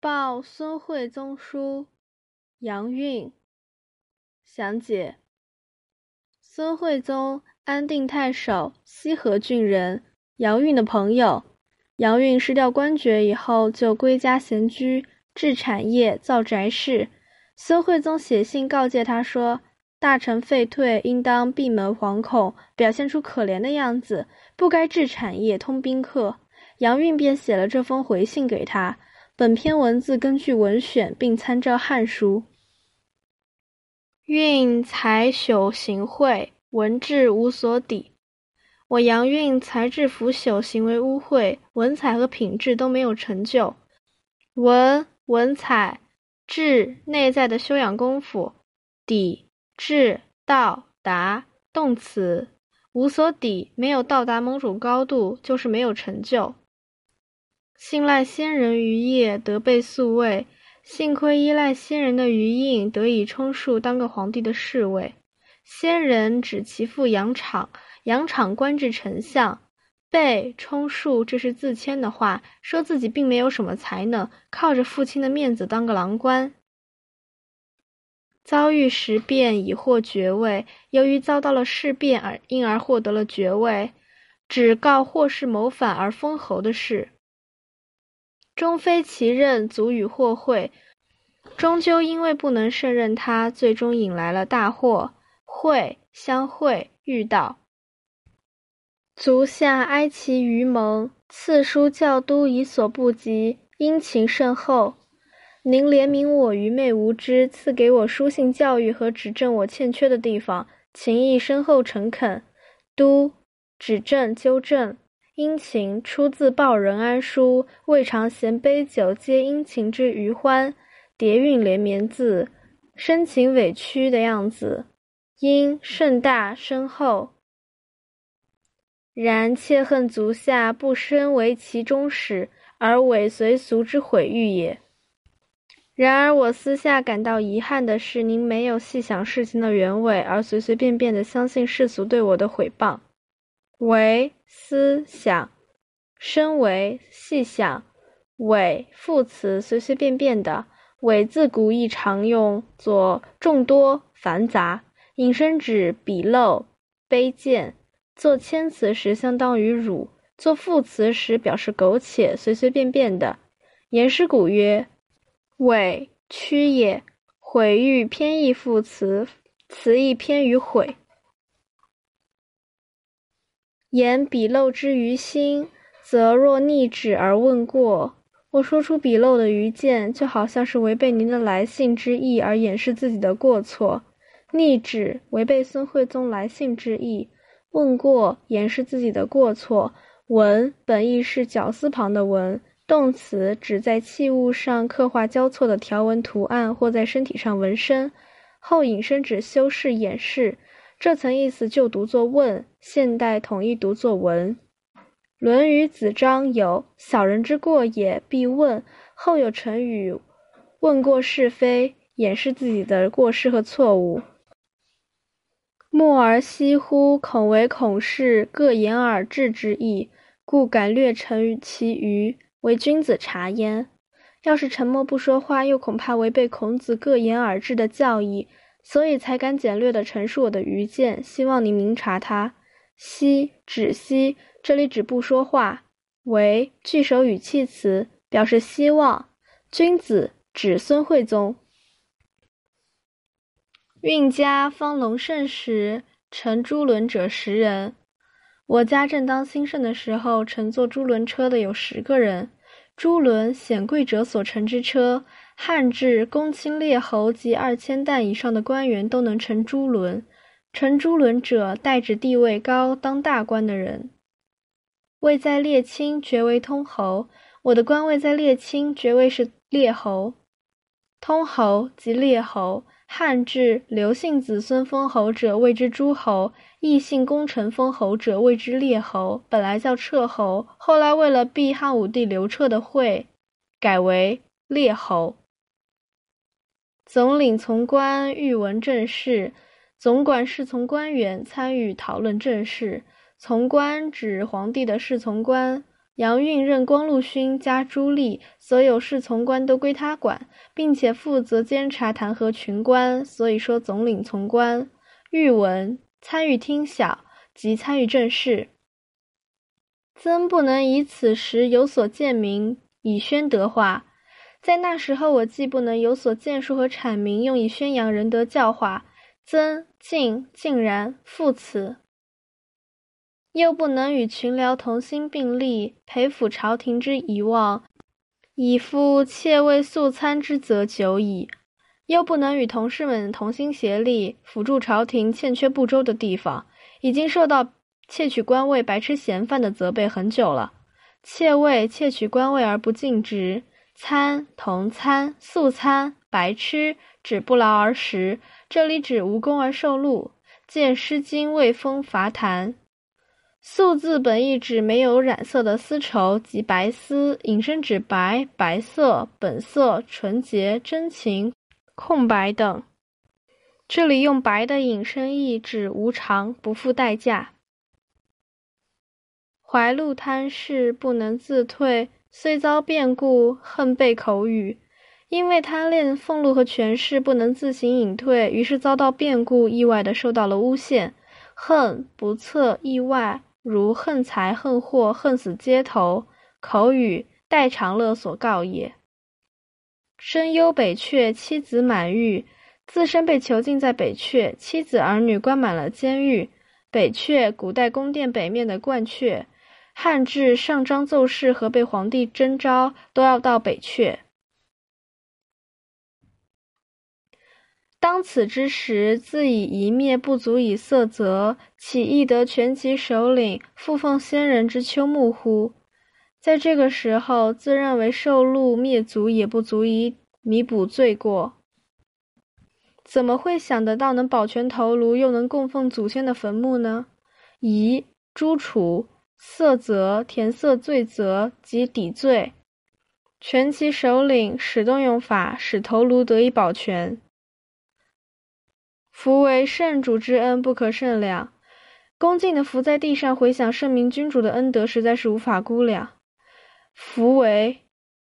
报孙惠宗书，杨运。详解：孙惠宗，安定太守，西河郡人，杨运的朋友。杨运失掉官爵以后，就归家闲居，置产业，造宅室。孙惠宗写信告诫他说：“大臣废退，应当闭门惶恐，表现出可怜的样子，不该置产业，通宾客。”杨运便写了这封回信给他。本篇文字根据文选，并参照《汉书》。运才朽行秽，文志无所抵。我杨运才智腐朽，行为污秽，文采和品质都没有成就。文文采智内在的修养功夫，抵智到达动词无所抵，没有到达某种高度，就是没有成就。信赖先人余业，得被宿位。幸亏依赖先人的余印，得以充数当个皇帝的侍卫。先人指其父杨敞，杨敞官至丞相。被充数，这是自谦的话，说自己并没有什么才能，靠着父亲的面子当个郎官。遭遇时变，已获爵位。由于遭到了事变而因而获得了爵位，只告霍氏谋反而封侯的事。终非其任，足与祸会。终究因为不能胜任他，最终引来了大祸。会相会遇到，足下哀其愚蒙，赐书教都以所不及，殷勤甚厚。您怜悯我愚昧无知，赐给我书信教育和指正我欠缺的地方，情谊深厚诚恳。都指正纠正。殷勤出自报任安书，未尝嫌杯酒，皆殷勤之余欢。叠韵连绵字，深情委屈的样子。音盛大深厚。然切恨足下不身为其中始，而尾随俗之毁誉也。然而我私下感到遗憾的是，您没有细想事情的原委，而随随便便的相信世俗对我的毁谤。为思想，身为细想，伪副词随随便便的，伪字古意常用作众多繁杂，引申指鄙陋卑贱。做谦词时相当于辱，做副词时表示苟且随随便便的。言师古曰：伪屈也，毁誉偏义副词，词义偏于毁。言鄙陋之于心，则若逆旨而问过。我说出鄙陋的愚见，就好像是违背您的来信之意而掩饰自己的过错。逆旨违背孙惠宗来信之意，问过掩饰自己的过错。文本意是绞丝旁的文，动词指在器物上刻画交错的条纹图案，或在身体上纹身。后引申指修饰掩饰。这层意思就读作问，现代统一读作文。《论语》子张有“小人之过也，必问”，后有成语“问过是非”，掩饰自己的过失和错误。默而息乎，恐为孔氏各言而志之意，故敢略陈其余，为君子察焉。要是沉默不说话，又恐怕违背孔子各言而志的教义。所以才敢简略地陈述我的愚见，希望您明察它。息止息，这里指不说话。为句首语气词，表示希望。君子指孙惠宗。运家方隆盛时，乘朱轮者十人。我家正当兴盛的时候，乘坐朱轮车的有十个人。朱轮，显贵者所乘之车。汉制公卿列侯及二千石以上的官员都能乘朱轮，乘朱轮者，代指地位高、当大官的人。位在列卿，爵为通侯。我的官位在列卿，爵位是列侯。通侯即列侯。汉制刘姓子孙封侯者谓之诸侯，异姓功臣封侯者谓之列侯。本来叫彻侯，后来为了避汉武帝刘彻的讳，改为列侯。总领从官，欲闻政事；总管侍从官员，参与讨论政事。从官指皇帝的侍从官，杨运任光禄勋加朱棣，所有侍从官都归他管，并且负责监察弹劾群官，所以说总领从官。御文参与听晓及参与政事。曾不能以此时有所见明，以宣德化。在那时候，我既不能有所建树和阐明，用以宣扬仁德教化，曾竟竟然复此。又不能与群僚同心并力，培抚朝廷之遗忘，以夫窃位素餐之责久矣；又不能与同事们同心协力，辅助朝廷欠缺不周的地方，已经受到窃取官位、白吃闲饭的责备很久了。窃位、窃取官位而不尽职，餐、同餐、素餐、白吃，指不劳而食。这里指无功而受禄。见《诗经·卫风·伐檀》。素字本意指没有染色的丝绸，及白丝，引申指白、白色、本色、纯洁、真情、空白等。这里用“白”的引申义指无偿、不付代价。怀禄贪事，不能自退，虽遭变故，恨被口语。因为贪恋俸禄和权势，不能自行隐退，于是遭到变故，意外的受到了诬陷，恨不测意外。如恨财恨祸恨死街头，口语代长乐所告也。身忧北阙，妻子满狱，自身被囚禁在北阙，妻子儿女关满了监狱。北阙，古代宫殿北面的冠阙，汉至上章奏事和被皇帝征召，都要到北阙。当此之时，自以一灭不足以色泽，岂亦得全其首领，复奉先人之丘木乎？在这个时候，自认为受禄灭族也不足以弥补罪过，怎么会想得到能保全头颅，又能供奉祖先的坟墓呢？夷、诸楚、色泽、填色罪责及抵罪，全其首领，使动用法，使头颅得以保全。夫为圣主之恩不可胜量，恭敬的伏在地上回想圣明君主的恩德，实在是无法估量。夫为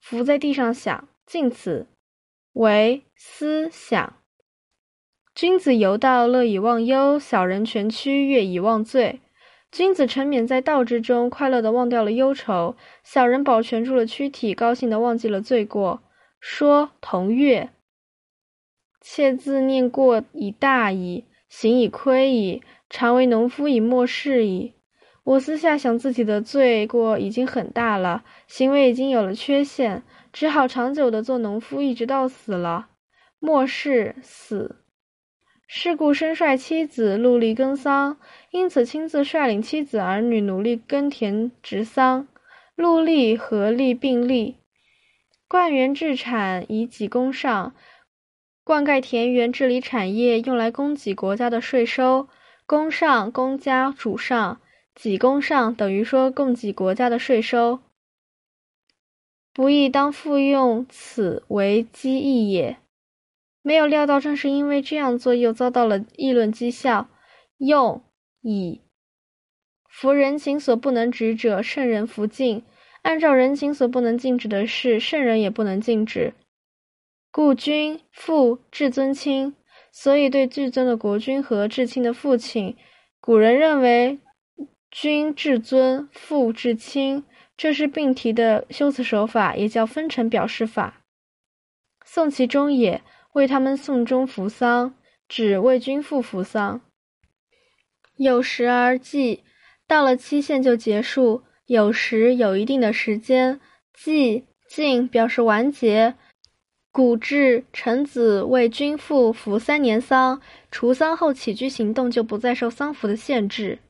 伏在地上想，敬此为思想。君子游道，乐以忘忧；小人全屈，悦以忘罪。君子沉湎在道之中，快乐的忘掉了忧愁；小人保全住了躯体，高兴的忘记了罪过。说同月。妾自念过已大矣，行已亏矣，常为农夫以莫事矣。我私下想自己的罪过已经很大了，行为已经有了缺陷，只好长久的做农夫，一直到死了。末世死，是故身率妻子戮力耕桑，因此亲自率领妻子儿女努力耕田植桑，戮力合力并力，灌园治产以己供上。灌溉田园，治理产业，用来供给国家的税收。供上，公家主上，己供上，等于说供给国家的税收。不义当复用此为机义也。没有料到，正是因为这样做，又遭到了议论讥笑。用以服人情所不能止者，圣人弗禁。按照人情所不能禁止的事，圣人也不能禁止。故君父至尊亲，所以对至尊的国君和至亲的父亲，古人认为君至尊，父至亲，这是并提的修辞手法，也叫分成表示法。送其中也，为他们送终服丧，指为君父服丧。有时而祭，到了期限就结束；有时有一定的时间，祭尽表示完结。古至臣子为君父服三年丧，除丧后起居行动就不再受丧服的限制。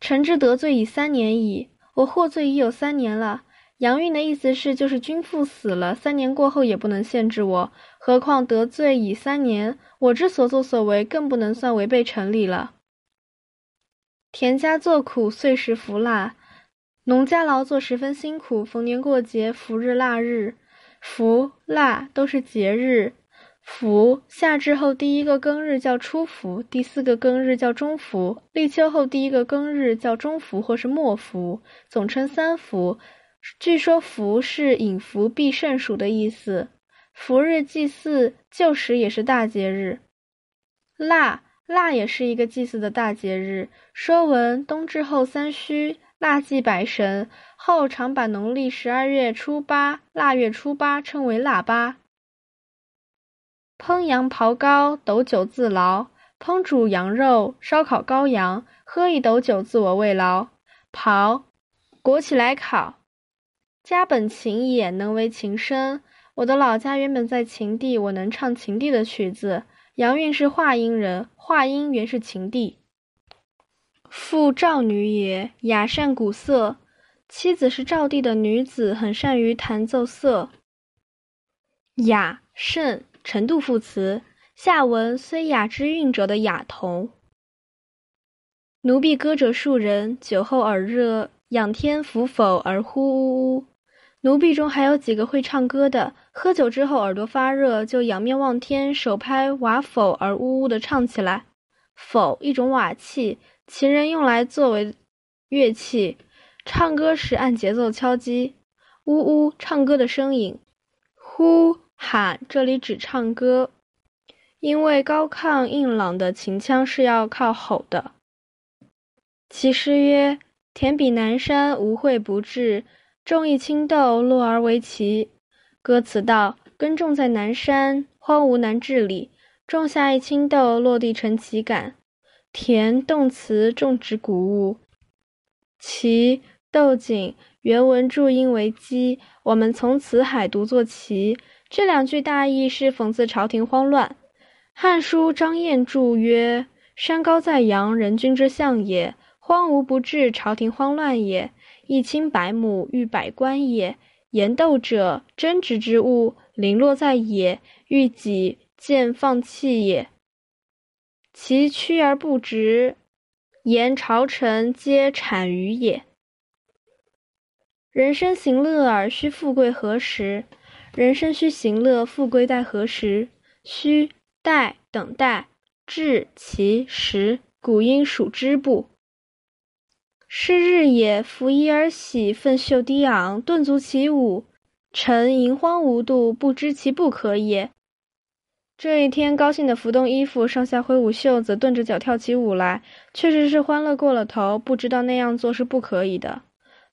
臣之得罪已三年矣，我获罪已有三年了。杨运的意思是，就是君父死了，三年过后也不能限制我。何况得罪已三年，我之所作所为更不能算违背成理了。田家作苦，岁时服腊；农家劳作十分辛苦，逢年过节，伏日腊日。福腊都是节日，伏，夏至后第一个庚日叫初伏，第四个庚日叫中伏。立秋后第一个庚日叫中伏或是末伏，总称三伏。据说福是引福必胜暑的意思。福日祭祀，旧时也是大节日。腊，腊也是一个祭祀的大节日。说文：冬至后三虚，腊祭百神。后常把农历十二月初八、腊月初八称为腊八。烹羊刨糕，斗酒自劳。烹煮羊肉，烧烤羔羊，喝一斗酒自我慰劳。刨，裹起来烤。家本秦也，能为琴声。我的老家原本在秦地，我能唱秦地的曲子。杨韵是华阴人，华阴原是秦地。父赵女也，雅善鼓瑟。妻子是赵地的女子，很善于弹奏瑟。雅慎。程度副词，下文虽雅之韵者的雅同。奴婢歌者数人，酒后耳热，仰天俯否而呼呜呜。奴婢中还有几个会唱歌的，喝酒之后耳朵发热，就仰面望天，手拍瓦否而呜呜地唱起来。否一种瓦器，秦人用来作为乐器，唱歌时按节奏敲击。呜呜，唱歌的声音。呼。喊，这里指唱歌，因为高亢硬朗的秦腔是要靠吼的。其诗曰：“田比南山，无秽不至；种一青豆，落而为奇。”歌词道：耕种在南山，荒芜难治理；种下一青豆，落地成奇感。田动词，种植谷物。奇豆景，原文注音为基，我们从词海读作奇。这两句大意是讽刺朝廷慌乱。《汉书·张燕注》曰：“山高在阳，人君之相也；荒芜不治，朝廷慌乱也。一顷百亩，欲百官也。言斗者，争执之物，零落在野，欲己见放弃也。其屈而不直，言朝臣皆谄谀也。人生行乐而须富贵何时？”人生须行乐，富贵待何时？须待等待，至其时。古音属之部。是日也，拂衣而喜，奋袖低昂，顿足起舞。臣淫荒无度，不知其不可也。这一天，高兴的拂动衣服，上下挥舞袖子，顿着脚跳起舞来，确实是欢乐过了头，不知道那样做是不可以的。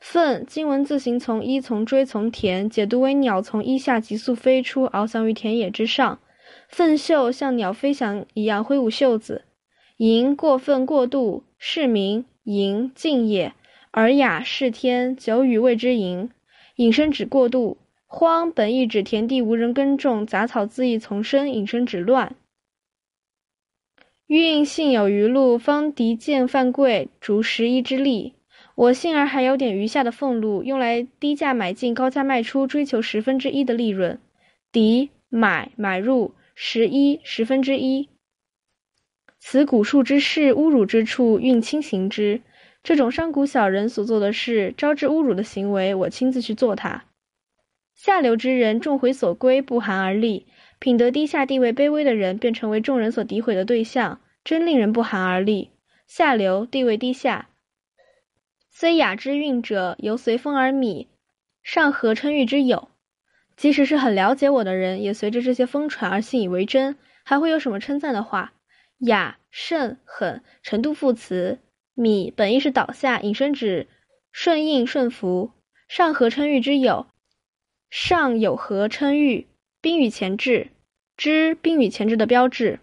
奋，经文字形从一从追从田，解读为鸟从一下急速飞出，翱翔于田野之上。奋袖像鸟飞翔一样挥舞袖子。淫，过分过度，是名淫静也。尔雅是天，久与谓之淫。引申指过度。荒，本意指田地无人耕种，杂草恣意丛生，引申指乱。运，幸有余禄，方敌贱犯贵，逐十一之利。我幸而还有点余下的俸禄，用来低价买进，高价卖出，追求十分之一的利润。敌买买入十一十分之一。此古树之事，侮辱之处，运轻行之。这种商贾小人所做的事，招致侮辱的行为，我亲自去做它。下流之人，众回所归，不寒而栗；品德低下、地位卑微的人，便成为众人所诋毁的对象，真令人不寒而栗。下流，地位低下。虽雅之韵者，犹随风而靡，尚何称誉之有？即使是很了解我的人，也随着这些风传而信以为真，还会有什么称赞的话？雅、甚、狠，程度副词。米本意是倒下，引申指顺应、顺服。上何称誉之有？上有何称誉？宾语前置，之宾语前置的标志。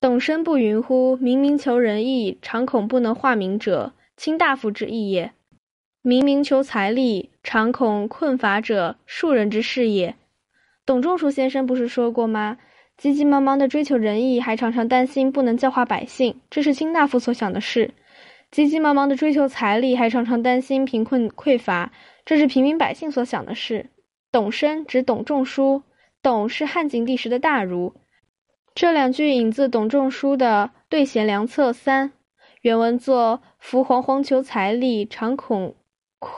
董身不云乎？明明求仁义，常恐不能化民者，卿大夫之意也；明明求财力，常恐困乏者，庶人之事也。董仲舒先生不是说过吗？急急忙忙的追求仁义，还常常担心不能教化百姓，这是卿大夫所想的事；急急忙忙的追求财力，还常常担心贫困匮乏，这是平民百姓所想的事。董身指董仲舒，董是汉景帝时的大儒。这两句引自董仲舒的《对贤良策三》，原文作“夫惶惶求财力，常恐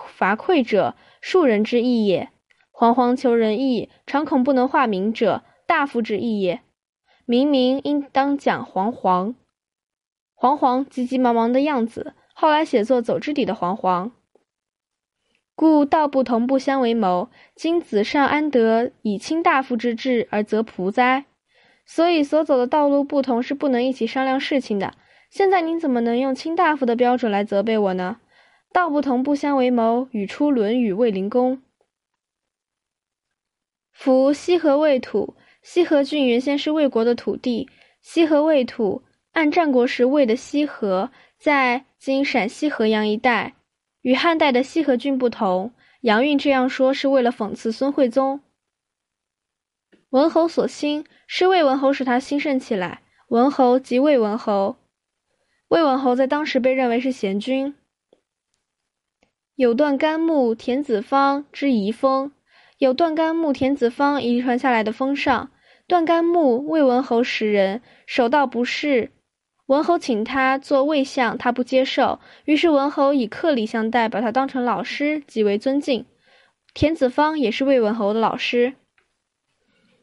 乏匮者，庶人之意也。惶惶求仁义，常恐不能化民者，大夫之意也。明明应当讲惶惶，惶惶急急忙忙的样子，后来写作走之底的惶惶。故道不同不相为谋，今子尚安得以卿大夫之志而责仆哉？所以所走的道路不同，是不能一起商量事情的。现在您怎么能用卿大夫的标准来责备我呢？道不同不相为谋，语出《论语·卫灵公》。夫西河魏土，西河郡原先是魏国的土地。西河魏土，按战国时魏的西河，在今陕西河阳一带。与汉代的西河郡不同，杨运这样说是为了讽刺孙惠宗。文侯所兴，是魏文侯使他兴盛起来。文侯即魏文侯，魏文侯在当时被认为是贤君。有段干木田子方之遗风，有段干木田子方遗传下来的风尚。段干木，魏文侯时人，守道不仕。文侯请他做魏相，他不接受，于是文侯以客礼相待，把他当成老师，极为尊敬。田子方也是魏文侯的老师。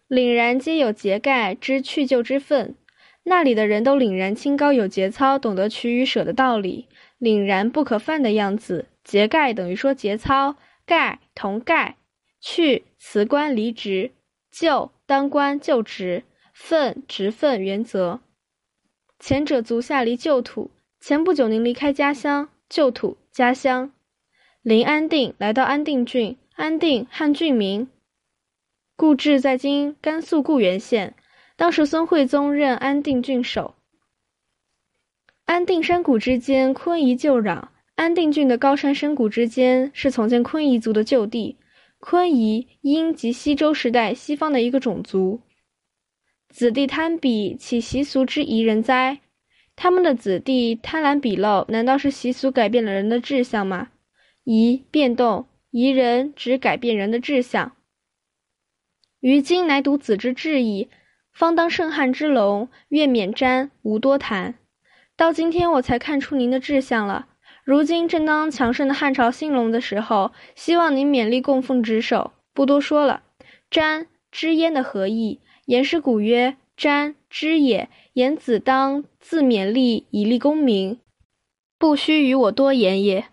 凛然皆有节盖知去就之分，那里的人都凛然清高，有节操，懂得取与舍的道理。凛然不可犯的样子，节盖等于说节操，盖同盖，去辞官离职，就当官就职，分职分原则。前者足下离旧土，前不久您离开家乡，旧土家乡，临安定，来到安定郡。安定汉郡名，故治在今甘肃固原县。当时孙惠宗任安定郡守。安定山谷之间，昆夷旧壤。安定郡的高山深谷之间，是从前昆夷族的旧地。昆夷因及西周时代西方的一个种族。子弟贪比，岂习俗之宜人哉？他们的子弟贪婪鄙陋，难道是习俗改变了人的志向吗？宜变动，宜人指改变人的志向。于今乃睹子之志矣，方当盛汉之龙，愿免瞻，无多谈。到今天我才看出您的志向了。如今正当强盛的汉朝兴隆的时候，希望您勉力供奉职守。不多说了。瞻，之焉的何意？颜师古曰：“瞻之也。”言子当自勉力以立功名，不须与我多言也。